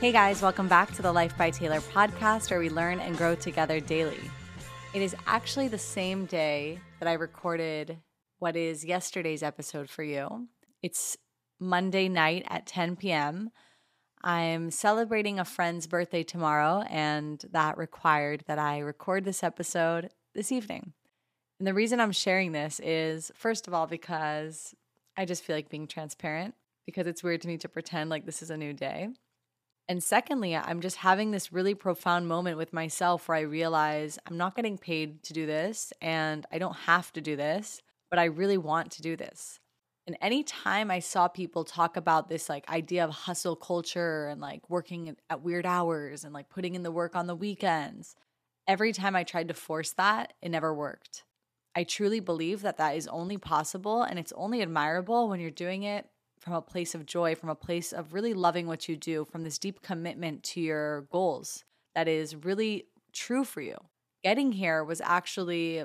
Hey guys, welcome back to the Life by Taylor podcast where we learn and grow together daily. It is actually the same day that I recorded what is yesterday's episode for you. It's Monday night at 10 p.m. I'm celebrating a friend's birthday tomorrow, and that required that I record this episode this evening. And the reason I'm sharing this is, first of all, because I just feel like being transparent, because it's weird to me to pretend like this is a new day. And secondly, I'm just having this really profound moment with myself where I realize I'm not getting paid to do this and I don't have to do this, but I really want to do this. And anytime I saw people talk about this like idea of hustle culture and like working at weird hours and like putting in the work on the weekends, every time I tried to force that, it never worked. I truly believe that that is only possible and it's only admirable when you're doing it from a place of joy, from a place of really loving what you do, from this deep commitment to your goals that is really true for you. Getting here was actually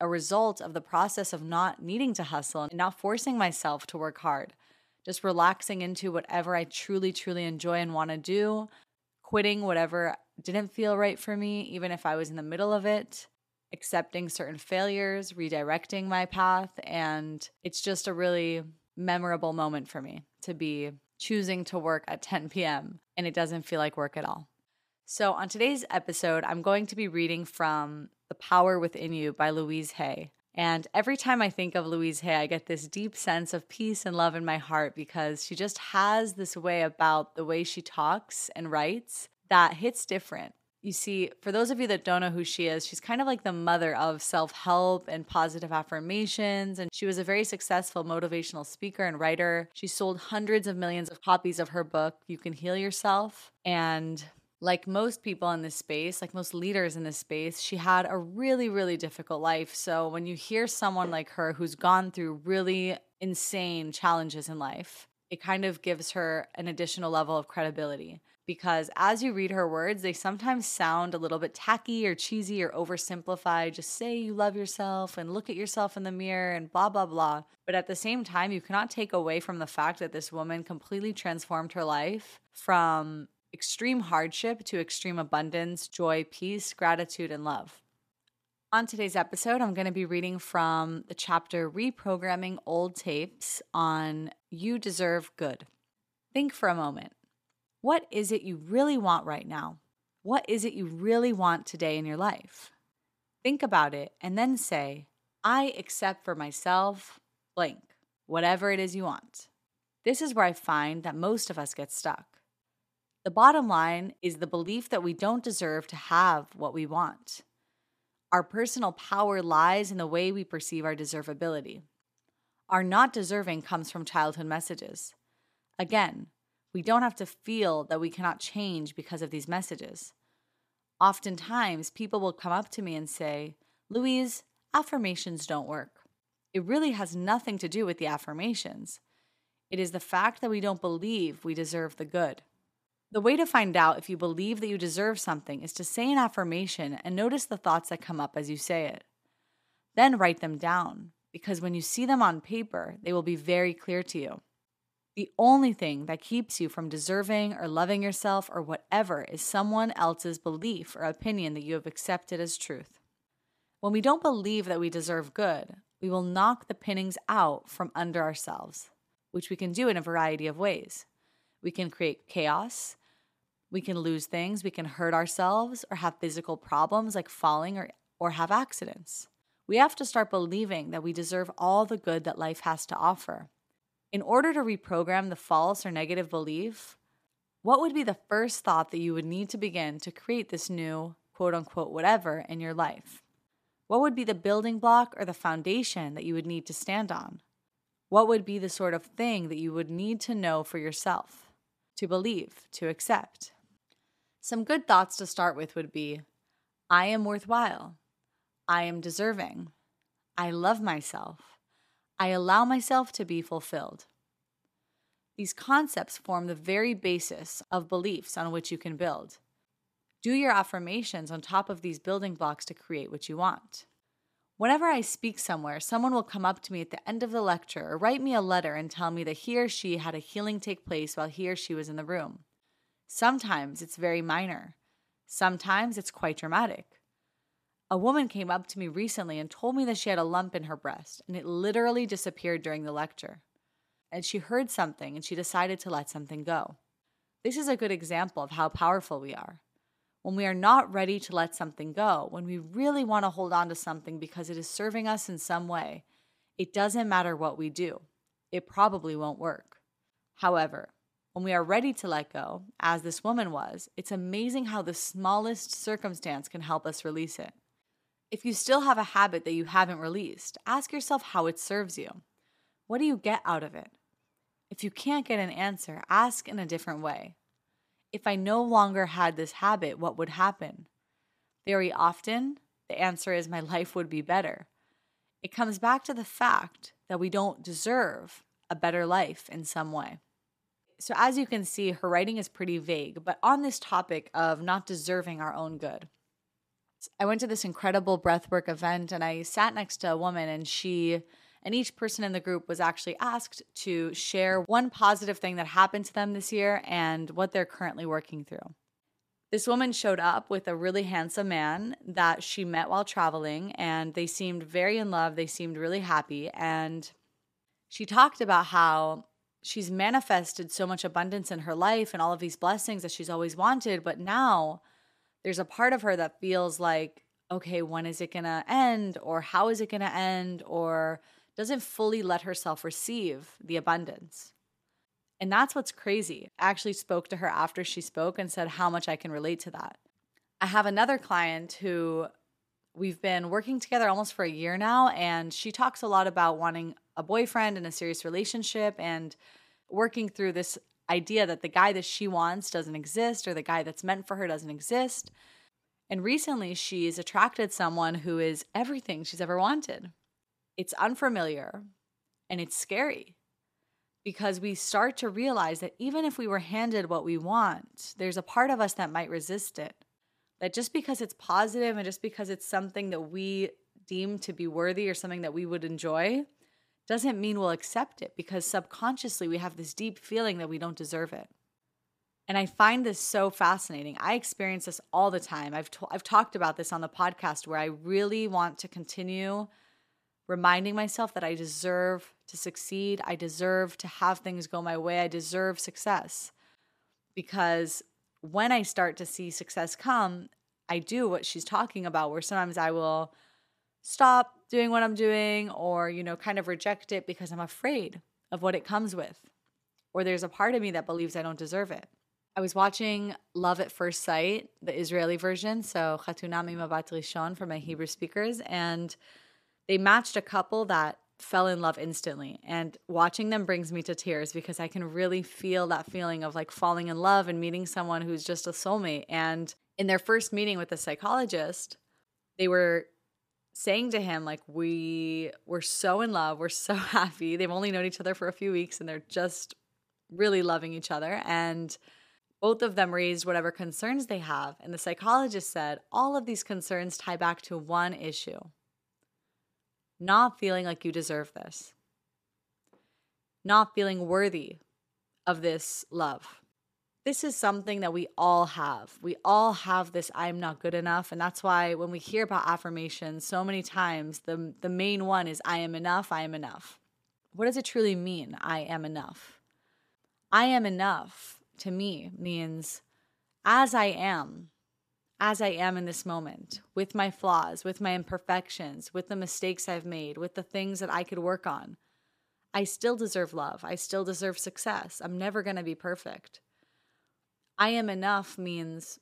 a result of the process of not needing to hustle and not forcing myself to work hard, just relaxing into whatever I truly, truly enjoy and want to do, quitting whatever didn't feel right for me, even if I was in the middle of it, accepting certain failures, redirecting my path. And it's just a really memorable moment for me to be choosing to work at 10 p.m. and it doesn't feel like work at all. So, on today's episode, I'm going to be reading from The Power Within You by Louise Hay. And every time I think of Louise Hay, I get this deep sense of peace and love in my heart because she just has this way about the way she talks and writes that hits different you see, for those of you that don't know who she is, she's kind of like the mother of self help and positive affirmations. And she was a very successful motivational speaker and writer. She sold hundreds of millions of copies of her book, You Can Heal Yourself. And like most people in this space, like most leaders in this space, she had a really, really difficult life. So when you hear someone like her who's gone through really insane challenges in life, it kind of gives her an additional level of credibility because as you read her words, they sometimes sound a little bit tacky or cheesy or oversimplified. Just say you love yourself and look at yourself in the mirror and blah, blah, blah. But at the same time, you cannot take away from the fact that this woman completely transformed her life from extreme hardship to extreme abundance, joy, peace, gratitude, and love. On today's episode, I'm going to be reading from the chapter Reprogramming Old Tapes on You Deserve Good. Think for a moment. What is it you really want right now? What is it you really want today in your life? Think about it and then say, I accept for myself blank, whatever it is you want. This is where I find that most of us get stuck. The bottom line is the belief that we don't deserve to have what we want. Our personal power lies in the way we perceive our deservability. Our not deserving comes from childhood messages. Again, we don't have to feel that we cannot change because of these messages. Oftentimes, people will come up to me and say, Louise, affirmations don't work. It really has nothing to do with the affirmations. It is the fact that we don't believe we deserve the good. The way to find out if you believe that you deserve something is to say an affirmation and notice the thoughts that come up as you say it. Then write them down, because when you see them on paper, they will be very clear to you. The only thing that keeps you from deserving or loving yourself or whatever is someone else's belief or opinion that you have accepted as truth. When we don't believe that we deserve good, we will knock the pinnings out from under ourselves, which we can do in a variety of ways. We can create chaos, we can lose things, we can hurt ourselves, or have physical problems like falling or, or have accidents. We have to start believing that we deserve all the good that life has to offer in order to reprogram the false or negative belief, what would be the first thought that you would need to begin to create this new quote unquote whatever in your life? What would be the building block or the foundation that you would need to stand on? What would be the sort of thing that you would need to know for yourself, to believe, to accept? Some good thoughts to start with would be I am worthwhile. I am deserving. I love myself. I allow myself to be fulfilled. These concepts form the very basis of beliefs on which you can build. Do your affirmations on top of these building blocks to create what you want. Whenever I speak somewhere, someone will come up to me at the end of the lecture or write me a letter and tell me that he or she had a healing take place while he or she was in the room. Sometimes it's very minor, sometimes it's quite dramatic. A woman came up to me recently and told me that she had a lump in her breast and it literally disappeared during the lecture. And she heard something and she decided to let something go. This is a good example of how powerful we are. When we are not ready to let something go, when we really want to hold on to something because it is serving us in some way, it doesn't matter what we do. It probably won't work. However, when we are ready to let go, as this woman was, it's amazing how the smallest circumstance can help us release it. If you still have a habit that you haven't released, ask yourself how it serves you. What do you get out of it? If you can't get an answer, ask in a different way. If I no longer had this habit, what would happen? Very often, the answer is my life would be better. It comes back to the fact that we don't deserve a better life in some way. So, as you can see, her writing is pretty vague, but on this topic of not deserving our own good, I went to this incredible breathwork event and I sat next to a woman and she and each person in the group was actually asked to share one positive thing that happened to them this year and what they're currently working through. This woman showed up with a really handsome man that she met while traveling, and they seemed very in love. They seemed really happy. And she talked about how she's manifested so much abundance in her life and all of these blessings that she's always wanted. But now there's a part of her that feels like, okay, when is it going to end? Or how is it going to end? Or doesn't fully let herself receive the abundance. And that's what's crazy. I actually spoke to her after she spoke and said how much I can relate to that. I have another client who we've been working together almost for a year now, and she talks a lot about wanting a boyfriend and a serious relationship and working through this idea that the guy that she wants doesn't exist or the guy that's meant for her doesn't exist. And recently, she's attracted someone who is everything she's ever wanted. It's unfamiliar and it's scary because we start to realize that even if we were handed what we want, there's a part of us that might resist it. That just because it's positive and just because it's something that we deem to be worthy or something that we would enjoy, doesn't mean we'll accept it because subconsciously we have this deep feeling that we don't deserve it. And I find this so fascinating. I experience this all the time. I've to- I've talked about this on the podcast where I really want to continue reminding myself that I deserve to succeed, I deserve to have things go my way, I deserve success. Because when I start to see success come, I do what she's talking about where sometimes I will stop doing what I'm doing or, you know, kind of reject it because I'm afraid of what it comes with. Or there's a part of me that believes I don't deserve it. I was watching Love at First Sight, the Israeli version, so Chatuna Mimavat Rishon for my Hebrew speakers, and they matched a couple that fell in love instantly. And watching them brings me to tears because I can really feel that feeling of like falling in love and meeting someone who's just a soulmate. And in their first meeting with the psychologist, they were saying to him like we were so in love we're so happy they've only known each other for a few weeks and they're just really loving each other and both of them raised whatever concerns they have and the psychologist said all of these concerns tie back to one issue not feeling like you deserve this not feeling worthy of this love this is something that we all have. We all have this I'm not good enough. And that's why when we hear about affirmations so many times, the, the main one is I am enough, I am enough. What does it truly mean, I am enough? I am enough to me means as I am, as I am in this moment, with my flaws, with my imperfections, with the mistakes I've made, with the things that I could work on, I still deserve love. I still deserve success. I'm never going to be perfect. I am enough means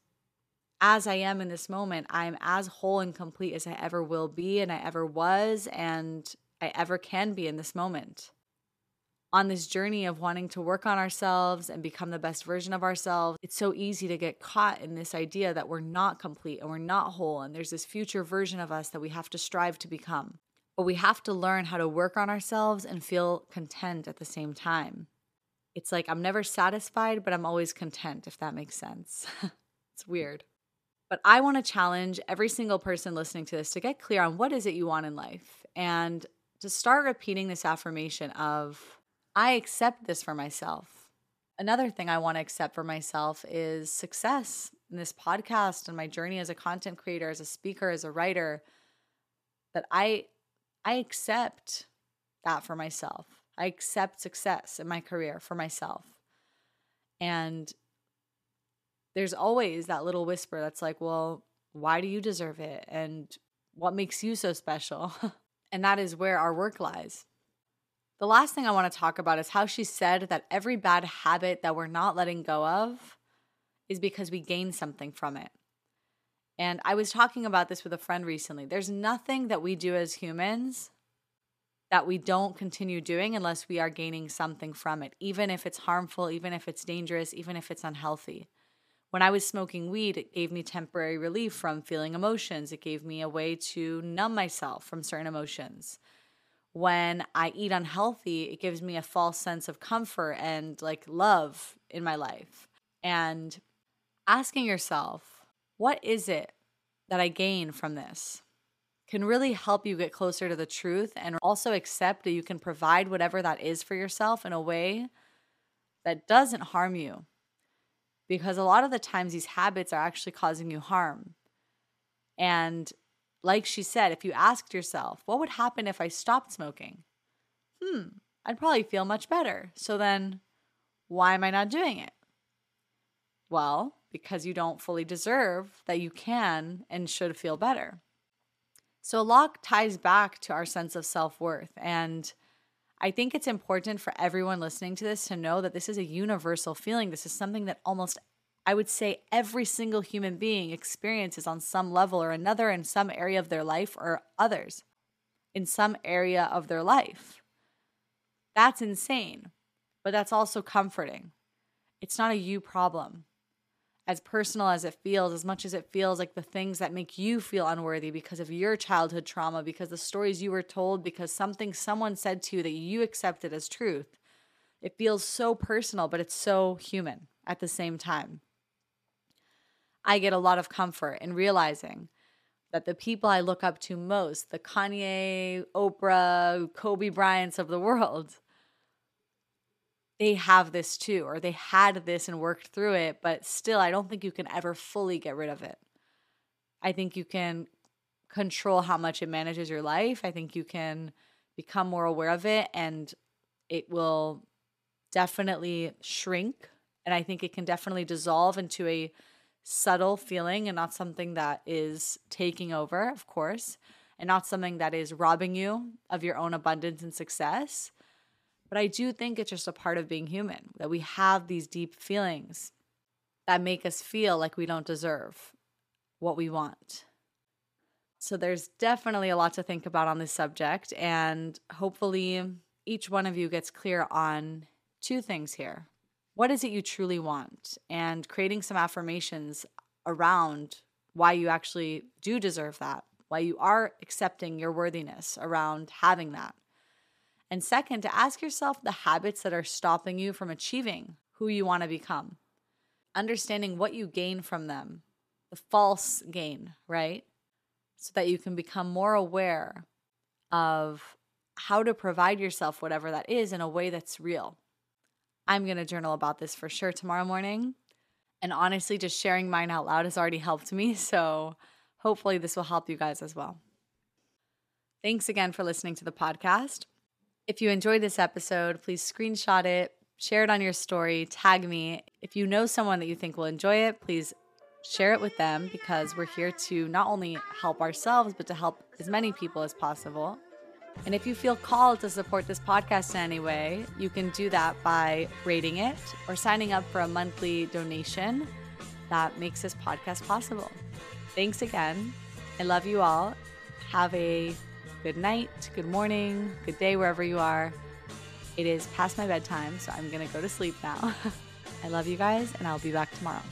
as I am in this moment, I'm as whole and complete as I ever will be, and I ever was, and I ever can be in this moment. On this journey of wanting to work on ourselves and become the best version of ourselves, it's so easy to get caught in this idea that we're not complete and we're not whole, and there's this future version of us that we have to strive to become. But we have to learn how to work on ourselves and feel content at the same time it's like I'm never satisfied, but I'm always content, if that makes sense. it's weird. But I want to challenge every single person listening to this to get clear on what is it you want in life and to start repeating this affirmation of I accept this for myself. Another thing I want to accept for myself is success in this podcast and my journey as a content creator, as a speaker, as a writer that I I accept that for myself. I accept success in my career for myself. And there's always that little whisper that's like, well, why do you deserve it? And what makes you so special? and that is where our work lies. The last thing I want to talk about is how she said that every bad habit that we're not letting go of is because we gain something from it. And I was talking about this with a friend recently. There's nothing that we do as humans that we don't continue doing unless we are gaining something from it, even if it's harmful, even if it's dangerous, even if it's unhealthy. When I was smoking weed, it gave me temporary relief from feeling emotions. It gave me a way to numb myself from certain emotions. When I eat unhealthy, it gives me a false sense of comfort and like love in my life. And asking yourself, what is it that I gain from this? Can really help you get closer to the truth and also accept that you can provide whatever that is for yourself in a way that doesn't harm you because a lot of the times these habits are actually causing you harm. And like she said, if you asked yourself, what would happen if I stopped smoking? Hmm, I'd probably feel much better. So then, why am I not doing it? Well, because you don't fully deserve that you can and should feel better. So, lot ties back to our sense of self worth. And I think it's important for everyone listening to this to know that this is a universal feeling. This is something that almost, I would say, every single human being experiences on some level or another in some area of their life or others in some area of their life. That's insane, but that's also comforting. It's not a you problem as personal as it feels, as much as it feels like the things that make you feel unworthy because of your childhood trauma, because the stories you were told, because something someone said to you that you accepted as truth. It feels so personal, but it's so human at the same time. I get a lot of comfort in realizing that the people I look up to most, the Kanye, Oprah, Kobe Bryants of the world, they have this too, or they had this and worked through it, but still, I don't think you can ever fully get rid of it. I think you can control how much it manages your life. I think you can become more aware of it and it will definitely shrink. And I think it can definitely dissolve into a subtle feeling and not something that is taking over, of course, and not something that is robbing you of your own abundance and success. But I do think it's just a part of being human that we have these deep feelings that make us feel like we don't deserve what we want. So there's definitely a lot to think about on this subject. And hopefully, each one of you gets clear on two things here. What is it you truly want? And creating some affirmations around why you actually do deserve that, why you are accepting your worthiness around having that. And second, to ask yourself the habits that are stopping you from achieving who you want to become, understanding what you gain from them, the false gain, right? So that you can become more aware of how to provide yourself whatever that is in a way that's real. I'm going to journal about this for sure tomorrow morning. And honestly, just sharing mine out loud has already helped me. So hopefully, this will help you guys as well. Thanks again for listening to the podcast. If you enjoyed this episode, please screenshot it, share it on your story, tag me. If you know someone that you think will enjoy it, please share it with them because we're here to not only help ourselves, but to help as many people as possible. And if you feel called to support this podcast in any way, you can do that by rating it or signing up for a monthly donation that makes this podcast possible. Thanks again. I love you all. Have a good night, good morning, good day, wherever you are. It is past my bedtime, so I'm going to go to sleep now. I love you guys, and I'll be back tomorrow.